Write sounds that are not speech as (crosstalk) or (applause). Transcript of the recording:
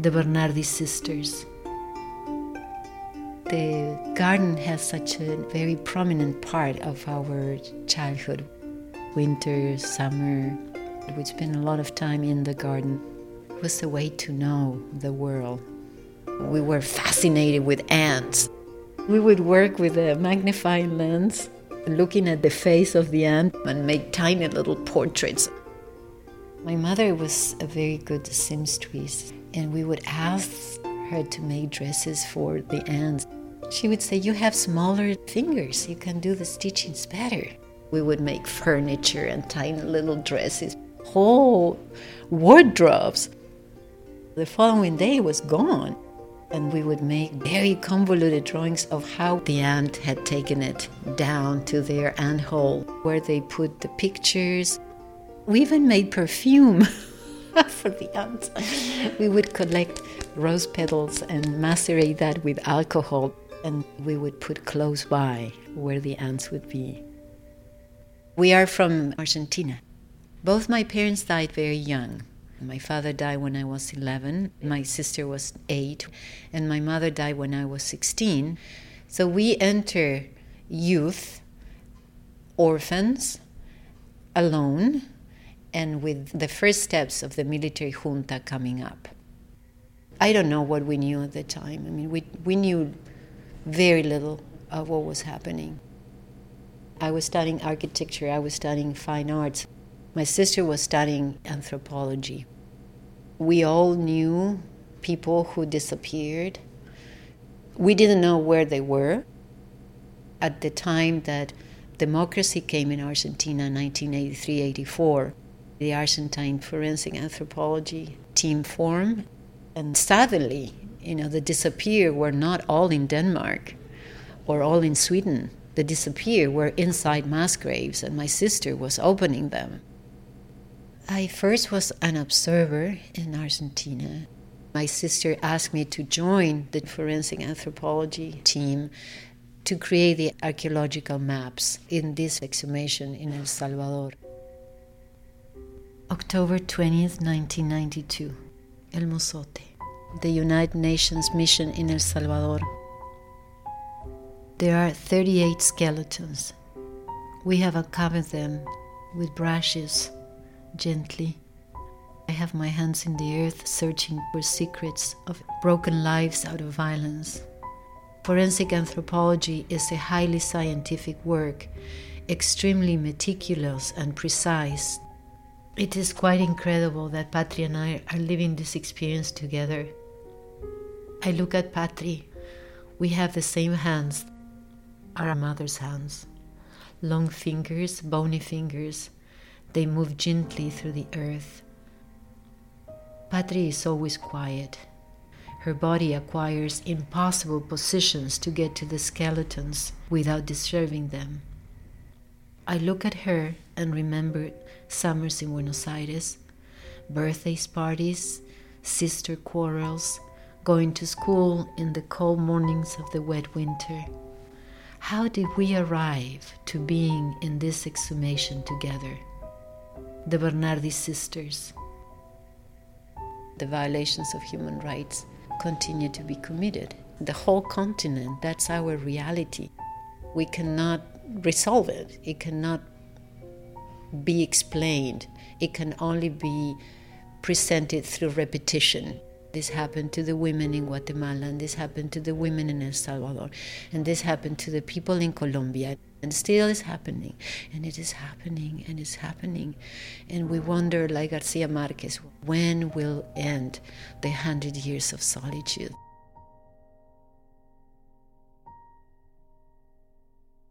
the Bernardi sisters. The garden has such a very prominent part of our childhood winter, summer. We spend a lot of time in the garden. It was a way to know the world. We were fascinated with ants. We would work with a magnifying lens, looking at the face of the ant and make tiny little portraits. My mother was a very good seamstress, and we would ask her to make dresses for the ants. She would say, You have smaller fingers, you can do the stitchings better. We would make furniture and tiny little dresses, whole wardrobes. The following day was gone, and we would make very convoluted drawings of how the ant had taken it down to their ant hole, where they put the pictures. We even made perfume. (laughs) (laughs) for the ants. We would collect rose petals and macerate that with alcohol, and we would put close by where the ants would be. We are from Argentina. Both my parents died very young. My father died when I was 11, my sister was 8, and my mother died when I was 16. So we enter youth, orphans, alone, and with the first steps of the military junta coming up. I don't know what we knew at the time. I mean, we, we knew very little of what was happening. I was studying architecture, I was studying fine arts. My sister was studying anthropology. We all knew people who disappeared. We didn't know where they were. At the time that democracy came in Argentina in 1983 84, the Argentine Forensic Anthropology team formed. And suddenly, you know, the disappear were not all in Denmark or all in Sweden the disappear were inside mass graves, and my sister was opening them. I first was an observer in Argentina. My sister asked me to join the forensic anthropology team to create the archaeological maps in this exhumation in El Salvador. October 20th, 1992, El Mozote, the United Nations mission in El Salvador there are 38 skeletons. We have uncovered them with brushes, gently. I have my hands in the earth searching for secrets of broken lives out of violence. Forensic anthropology is a highly scientific work, extremely meticulous and precise. It is quite incredible that Patri and I are living this experience together. I look at Patri. We have the same hands, our mother's hands. Long fingers, bony fingers, they move gently through the earth. Patri is always quiet. Her body acquires impossible positions to get to the skeletons without disturbing them. I look at her and remember summers in Buenos Aires, birthdays parties, sister quarrels, going to school in the cold mornings of the wet winter. How did we arrive to being in this exhumation together? The Bernardi sisters. The violations of human rights continue to be committed. The whole continent, that's our reality. We cannot resolve it, it cannot be explained, it can only be presented through repetition. This happened to the women in Guatemala, and this happened to the women in El Salvador, and this happened to the people in Colombia, and still is happening, and it is happening, and it's happening. And we wonder, like Garcia Marquez, when will end the hundred years of solitude?